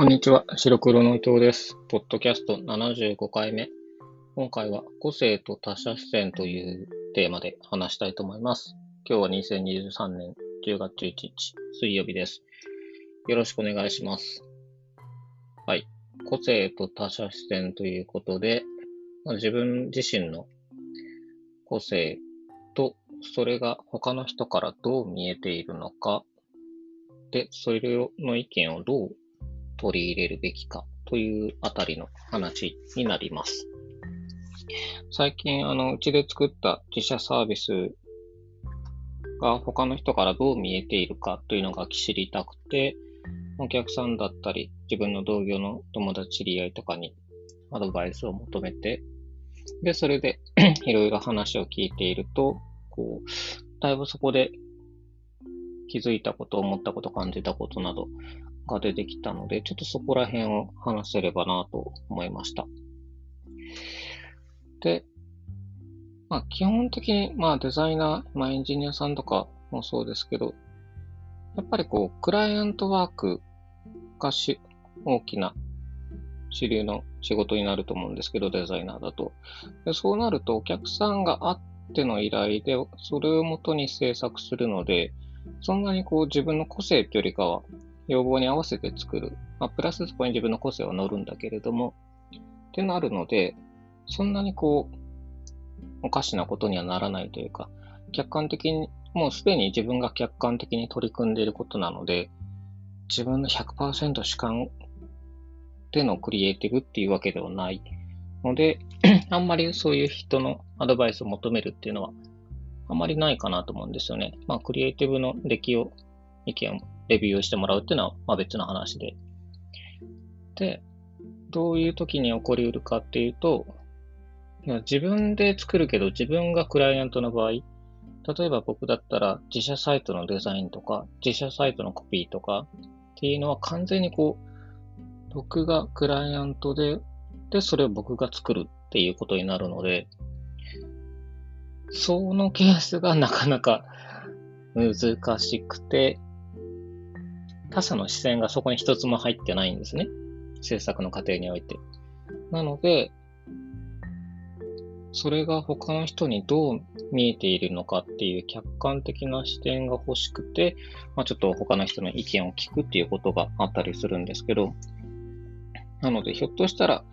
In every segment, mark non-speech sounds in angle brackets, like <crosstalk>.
こんにちは、白黒の伊藤です。ポッドキャスト75回目。今回は個性と他者視線というテーマで話したいと思います。今日は2023年10月11日水曜日です。よろしくお願いします。はい。個性と他者視線ということで、まあ自分自身の個性とそれが他の人からどう見えているのか、で、それの意見をどう取り入れるべきかというあたりの話になります。最近、あの、うちで作った自社サービスが他の人からどう見えているかというのが知りたくて、お客さんだったり、自分の同業の友達、知り合いとかにアドバイスを求めて、で、それで <clears throat> いろいろ話を聞いていると、こう、だいぶそこで気づいたこと、思ったこと、感じたことなどが出てきたので、ちょっとそこら辺を話せればなと思いました。で、まあ基本的に、まあデザイナー、まあエンジニアさんとかもそうですけど、やっぱりこう、クライアントワークがし大きな主流の仕事になると思うんですけど、デザイナーだと。でそうなると、お客さんがあっての依頼で、それをもとに制作するので、そんなにこう自分の個性というよりかは、要望に合わせて作る。まあ、プラスそこに自分の個性は乗るんだけれども、ってなるので、そんなにこう、おかしなことにはならないというか、客観的に、もうすでに自分が客観的に取り組んでいることなので、自分の100%主観でのクリエイティブっていうわけではないので、<clears throat> あんまりそういう人のアドバイスを求めるっていうのは、あんまりないかなと思うんですよね。まあ、クリエイティブの出来を、意見をレビューしてもらうっていうのは、まあ別の話で。で、どういう時に起こりうるかっていうと、自分で作るけど自分がクライアントの場合、例えば僕だったら自社サイトのデザインとか、自社サイトのコピーとかっていうのは完全にこう、僕がクライアントで、で、それを僕が作るっていうことになるので、そのケースがなかなか難しくて、他者の視線がそこに一つも入ってないんですね。制作の過程において。なので、それが他の人にどう見えているのかっていう客観的な視点が欲しくて、まあ、ちょっと他の人の意見を聞くっていうことがあったりするんですけど、なのでひょっとしたら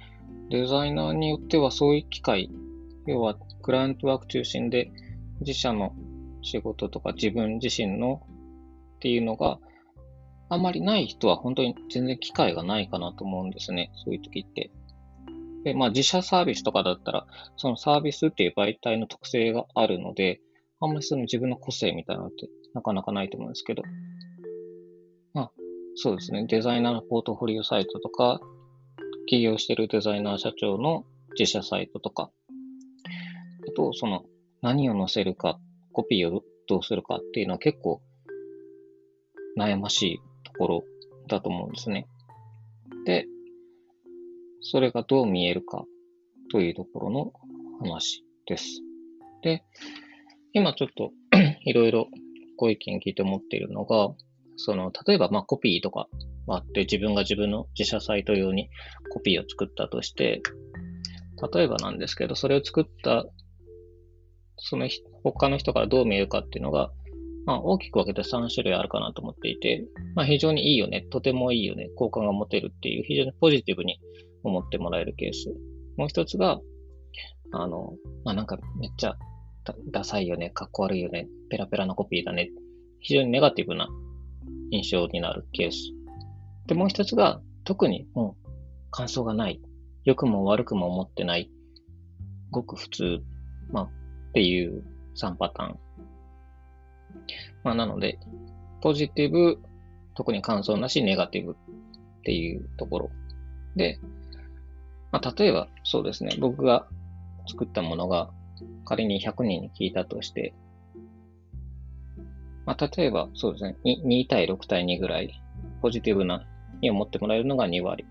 デザイナーによってはそういう機会、要はクライアントワーク中心で自社の仕事とか自分自身のっていうのがあまりない人は本当に全然機会がないかなと思うんですね。そういう時って。で、まあ自社サービスとかだったら、そのサービスっていう媒体の特性があるので、あんまりその自分の個性みたいなのってなかなかないと思うんですけど。まあ、そうですね。デザイナーのポートフォリオサイトとか、起業してるデザイナー社長の自社サイトとか、あと、その何を載せるか、コピーをどうするかっていうのは結構悩ましいころだと思うんですね。で、それがどう見えるかというところの話です。で、今ちょっと <clears throat> いろいろご意見聞いて思っているのが、その、例えばまあコピーとかあって自分が自分の自社サイト用にコピーを作ったとして、例えばなんですけど、それを作ったその他の人からどう見えるかっていうのが、まあ、大きく分けて3種類あるかなと思っていて、まあ、非常にいいよね、とてもいいよね、好感が持てるっていう非常にポジティブに思ってもらえるケース。もう一つが、あの、まあ、なんかめっちゃダダサいよね、かっこ悪いよね、ペラペラなコピーだね。非常にネガティブな印象になるケース。で、もう一つが、特にもう感想がない。良くも悪くも思ってない。ごく普通。まあ、っていう3パターン。まあ、なので、ポジティブ、特に感想なし、ネガティブっていうところ。で、まあ、例えば、そうですね、僕が作ったものが仮に100人に聞いたとして、まあ、例えば、そうですね2、2対6対2ぐらい、ポジティブなに思ってもらえるのが2割、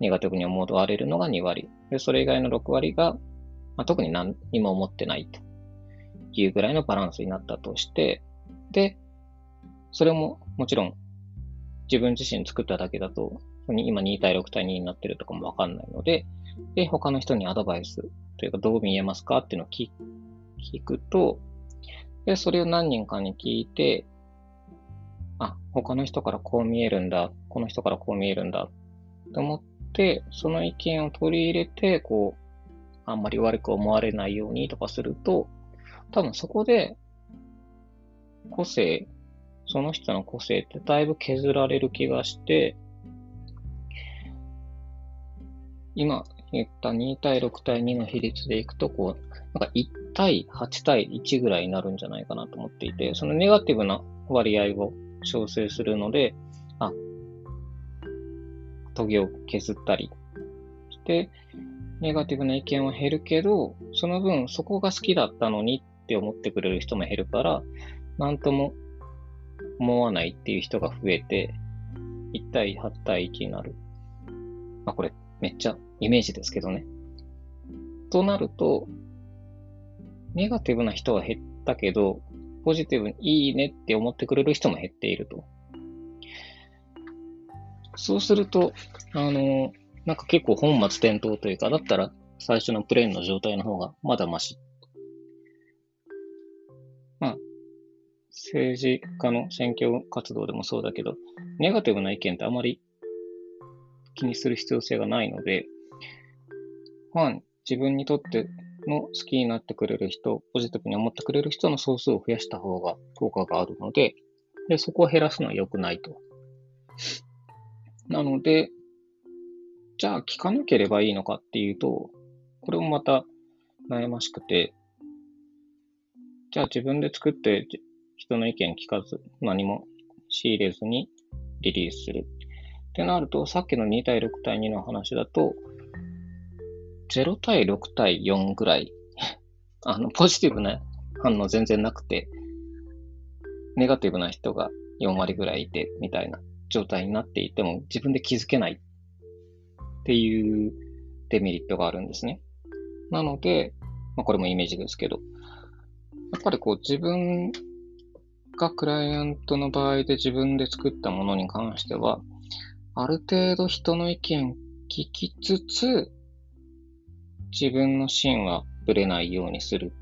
ネガティブに思われるのが2割、でそれ以外の6割が、まあ、特に何にも思ってないというぐらいのバランスになったとして、で、それももちろん自分自身作っただけだと、今2対6対2になってるとかもわかんないので、で、他の人にアドバイスというかどう見えますかっていうのを聞くと、で、それを何人かに聞いて、あ、他の人からこう見えるんだ、この人からこう見えるんだ、と思って、その意見を取り入れて、こう、あんまり悪く思われないようにとかすると、多分そこで、個性、その人の個性ってだいぶ削られる気がして、今言った2対6対2の比率でいくと、こう、なんか1対8対1ぐらいになるんじゃないかなと思っていて、そのネガティブな割合を調整するので、あ、トゲを削ったりして、ネガティブな意見は減るけど、その分そこが好きだったのにって思ってくれる人も減るから、なんとも思わないっていう人が増えて、1対8対1になる。まあこれめっちゃイメージですけどね。となると、ネガティブな人は減ったけど、ポジティブにいいねって思ってくれる人も減っていると。そうすると、あの、なんか結構本末転倒というか、だったら最初のプレーンの状態の方がまだマシ。政治家の選挙活動でもそうだけど、ネガティブな意見ってあまり気にする必要性がないので、まあ、自分にとっての好きになってくれる人、ポジティブに思ってくれる人の総数を増やした方が効果があるので、でそこを減らすのは良くないと。なので、じゃあ聞かなければいいのかっていうと、これもまた悩ましくて、じゃあ自分で作って人の意見聞かず、何も仕入れずにリリースする。ってなると、さっきの2対6対2の話だと、0対6対4ぐらい、<laughs> あの、ポジティブな反応全然なくて、ネガティブな人が4割ぐらいいて、みたいな状態になっていても、自分で気づけないっていうデメリットがあるんですね。なので、まあ、これもイメージですけど、やっぱりこう自分がクライアントの場合で自分で作ったものに関しては、ある程度人の意見聞きつつ、自分の芯はぶれないようにする。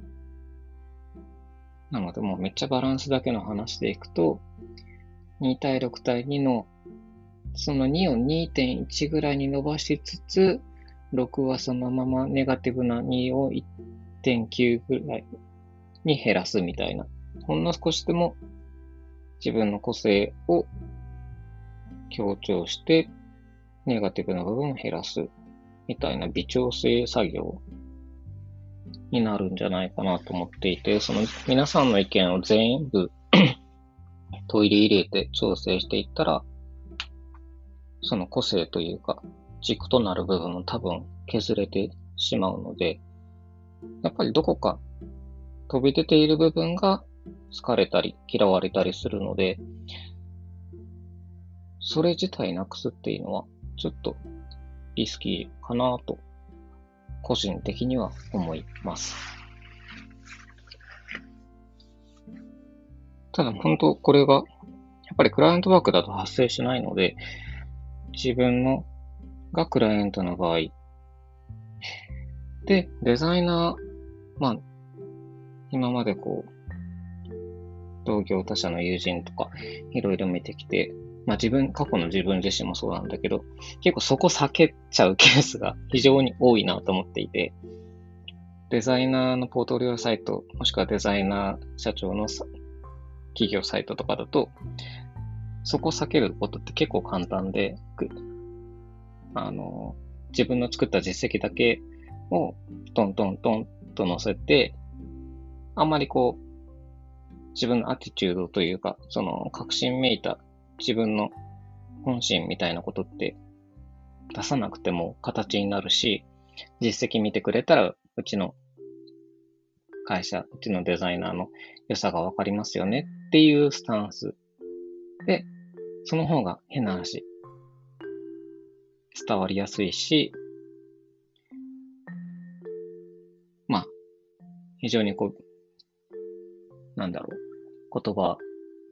なのでもうめっちゃバランスだけの話でいくと、2対6対2の、その2を2.1ぐらいに伸ばしつつ、6はそのままネガティブな2を1.9ぐらいに減らすみたいな。ほんの少しでも自分の個性を強調して、ネガティブな部分を減らす。みたいな微調整作業になるんじゃないかなと思っていて、その皆さんの意見を全部 <coughs> トイレ入れて調整していったら、その個性というか、軸となる部分も多分削れてしまうので、やっぱりどこか飛び出ている部分が疲れたり嫌われたりするので、それ自体なくすっていうのは、ちょっとリスキーかなと、個人的には思います。ただ本当これが、やっぱりクライアントワークだと発生しないので、自分のがクライアントの場合、で、デザイナー、まあ、今までこう、同業他社の友人とか、いろいろ見てきて、まあ自分、過去の自分自身もそうなんだけど、結構そこ避けちゃうケースが非常に多いなと思っていて、デザイナーのポートフォリオサイト、もしくはデザイナー社長の企業サイトとかだと、そこ避けることって結構簡単で、あの、自分の作った実績だけをトントントンと載せて、あんまりこう、自分のアティチュードというか、その確信めいた自分の本心みたいなことって出さなくても形になるし、実績見てくれたら、うちの会社、うちのデザイナーの良さがわかりますよねっていうスタンス。で、その方が変な話、伝わりやすいし、まあ、非常にこう、なんだろう、言葉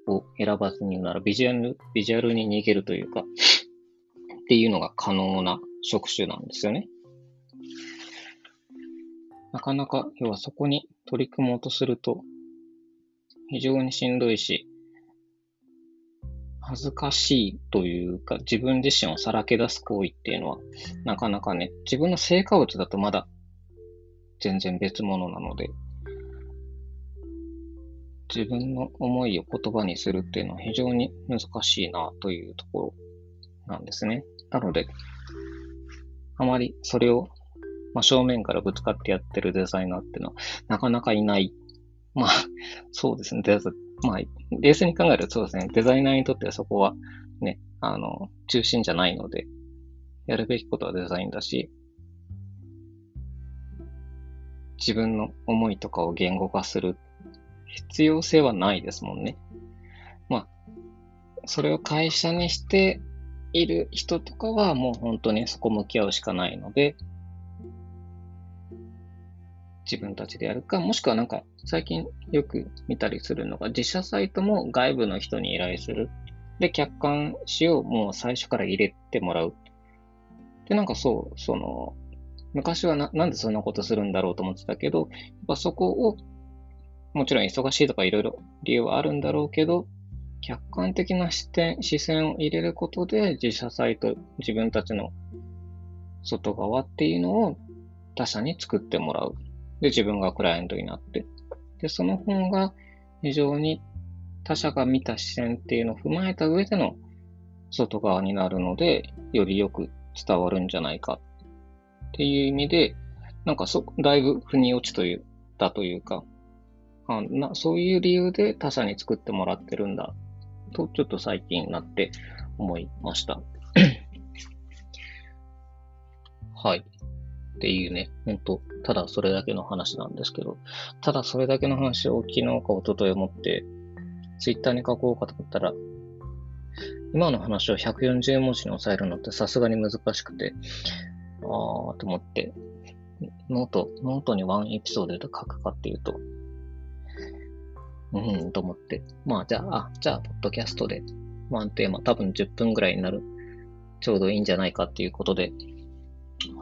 を選ばずに言うならビジュアル、ビジュアルに逃げるというか、<laughs> っていうのが可能な職種なんですよね。なかなか、要はそこに取り組もうとすると、非常にしんどいし、恥ずかしいというか、自分自身をさらけ出す行為っていうのは、なかなかね、自分の成果物だとまだ全然別物なので、自分の思いを言葉にするっていうのは非常に難しいなというところなんですね。なので、あまりそれを、まあ、正面からぶつかってやってるデザイナーっていうのはなかなかいないまあ、そうですね。デザまあ、冷静に考えるとそうですね。デザイナーにとってはそこはね、あの、中心じゃないので、やるべきことはデザインだし、自分の思いとかを言語化する必要性はないですもんね。まあ、それを会社にしている人とかはもう本当にそこ向き合うしかないので、自分たちでやるか、もしくはなんか最近よく見たりするのが自社サイトも外部の人に依頼する。で、客観視をもう最初から入れてもらう。で、なんかそう、その、昔はななんでそんなことするんだろうと思ってたけど、やっぱそこを、もちろん忙しいとかいろいろ理由はあるんだろうけど、客観的な視点、視線を入れることで自社サイト、自分たちの外側っていうのを他社に作ってもらう。で、自分がクライアントになって。で、その方が非常に他者が見た視線っていうのを踏まえた上での外側になるので、よりよく伝わるんじゃないかっていう意味で、なんかそ、だいぶ腑に落ちという、だというか、あなそういう理由で他者に作ってもらってるんだと、ちょっと最近なって思いました。<coughs> はい。っていうね、ほんと、ただそれだけの話なんですけど、ただそれだけの話を昨日か一昨日思って、ツイッターに書こうかと思ったら、今の話を140文字に抑えるのってさすがに難しくて、あーと思って、ノート、ノートにワンエピソードで書くかっていうと、うん、と思って。まあ、じゃあ、あ、じゃあ、ポッドキャストで、ワンテーマ、多分10分ぐらいになる、ちょうどいいんじゃないかっていうことで、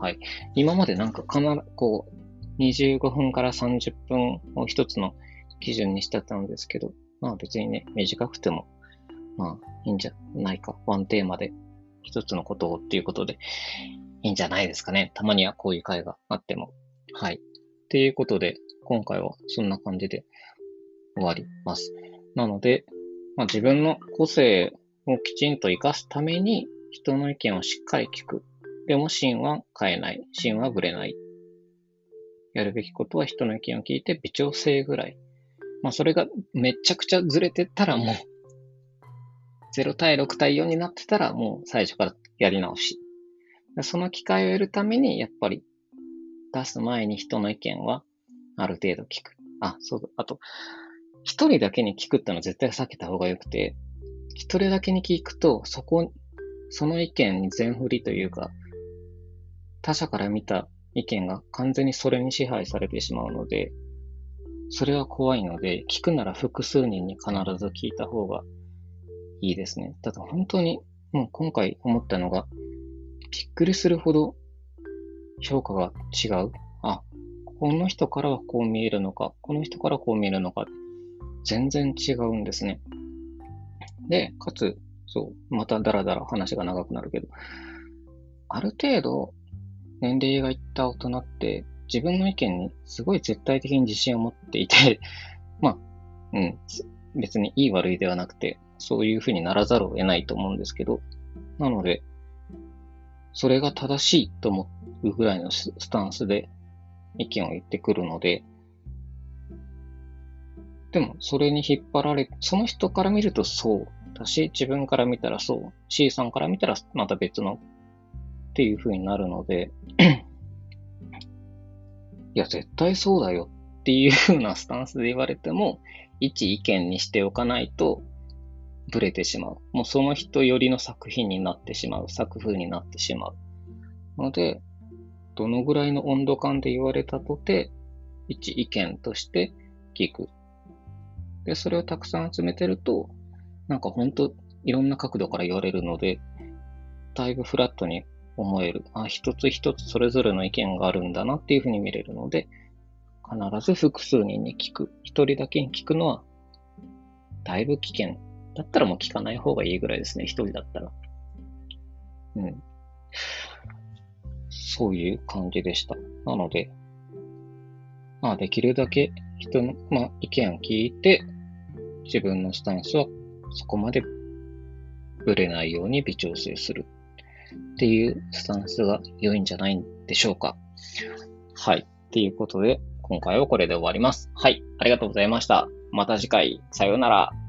はい。今までなんかかな、こう、25分から30分を一つの基準にしてたんですけど、まあ別にね、短くても、まあいいんじゃないか。ワンテーマで一つのことをっていうことで、いいんじゃないですかね。たまにはこういう会があっても。はい。っていうことで、今回はそんな感じで終わります。なので、まあ、自分の個性をきちんと活かすために、人の意見をしっかり聞くでも芯は変えない。芯はぶれない。やるべきことは人の意見を聞いて微調整ぐらい。まあそれがめちゃくちゃずれてたらもう、0対6対4になってたらもう最初からやり直し。その機会を得るためにやっぱり出す前に人の意見はある程度聞く。あ、そうだ。あと、一人だけに聞くってのは絶対避けた方がよくて、一人だけに聞くと、そこ、その意見に全振りというか、他者から見た意見が完全にそれに支配されてしまうので、それは怖いので、聞くなら複数人に必ず聞いた方がいいですね。ただ本当に、もう今回思ったのが、びっくりするほど評価が違う。あ、この人からはこう見えるのか、この人からこう見えるのか、全然違うんですね。で、かつ、そう、またダラダラ話が長くなるけど、ある程度、年齢がいった大人って自分の意見にすごい絶対的に自信を持っていて <laughs> まあ、うん、別にいい悪いではなくて、そういうふうにならざるを得ないと思うんですけど、なので、それが正しいと思うぐらいのスタンスで意見を言ってくるので、でも、それに引っ張られ、その人から見るとそうだし、自分から見たらそう、C さんから見たらまた別のっていう風になるので <clears throat> いや、絶対そうだよっていう風なスタンスで言われても、一意見にしておかないと、ブレてしまう。もうその人よりの作品になってしまう。作風になってしまう。ので、どのぐらいの温度感で言われたとて、一意見として聞く。で、それをたくさん集めてると、なんか本当いろんな角度から言われるので、だいぶフラットに思える。あ、一つ一つそれぞれの意見があるんだなっていうふうに見れるので、必ず複数人に聞く。一人だけに聞くのは、だいぶ危険。だったらもう聞かない方がいいぐらいですね。一人だったら。うん。そういう感じでした。なので、まあできるだけ人の、まあ、意見を聞いて、自分のスタンスはそこまでぶれないように微調整するっていうスタンスが良いんじゃないんでしょうか。はい。っていうことで、今回はこれで終わります。はい。ありがとうございました。また次回、さようなら。